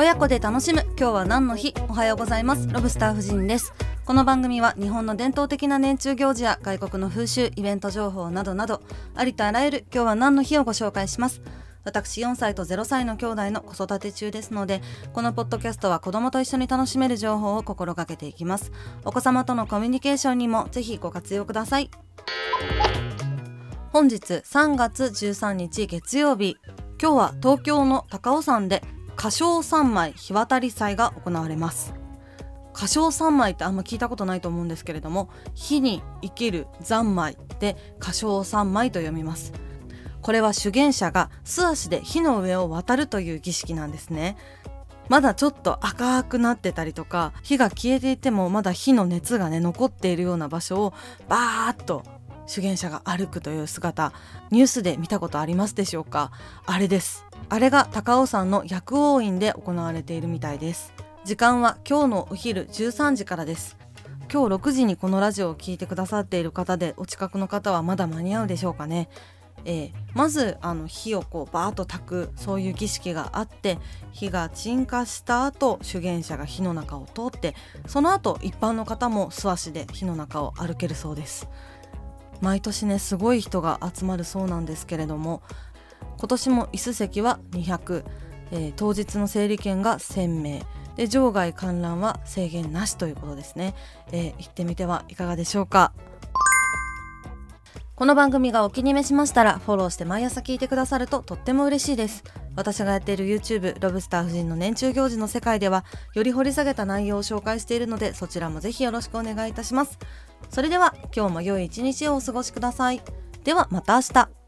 親子で楽しむ。今日は何の日？おはようございます。ロブスター夫人です。この番組は日本の伝統的な年中行事や外国の風習イベント情報などなどありとあらゆる今日は何の日をご紹介します。私4歳と0歳の兄弟の子育て中ですのでこのポッドキャストは子供と一緒に楽しめる情報を心がけていきます。お子様とのコミュニケーションにもぜひご活用ください。本日3月13日月曜日。今日は東京の高尾山で歌唱三昧日渡り祭が行われます。歌唱三昧ってあんま聞いたことないと思うんですけれども火に生きる三昧で歌唱三昧と読みます。これは修験者が素足で火の上を渡るという儀式なんですね。まだちょっと赤くなってたりとか火が消えていてもまだ火の熱がね残っているような場所をバーッと修験者が歩くという姿ニュースで見たことありますでしょうか？あれです。あれが高尾山の薬王院で行われているみたいです。時間は今日のお昼13時からです。今日6時にこのラジオを聴いてくださっている方でお近くの方はまだ間に合うでしょうかね。えー、まずあの火をこうバーッと焚くそういう儀式があって火が鎮火した後修験者が火の中を通ってその後一般の方も素足で火の中を歩けるそうです。毎年ねすごい人が集まるそうなんですけれども今年も椅子席は200、えー、当日の整理券が1000名。で場外観覧は制限なしということですね、えー、行ってみてはいかがでしょうか。この番組がお気に召しましたらフォローして毎朝聞いてくださるととっても嬉しいです。私がやっている YouTube ロブスター夫人の年中行事の世界ではより掘り下げた内容を紹介しているのでそちらもぜひよろしくお願いいたします。それでは今日も良い一日をお過ごしください。ではまた明日。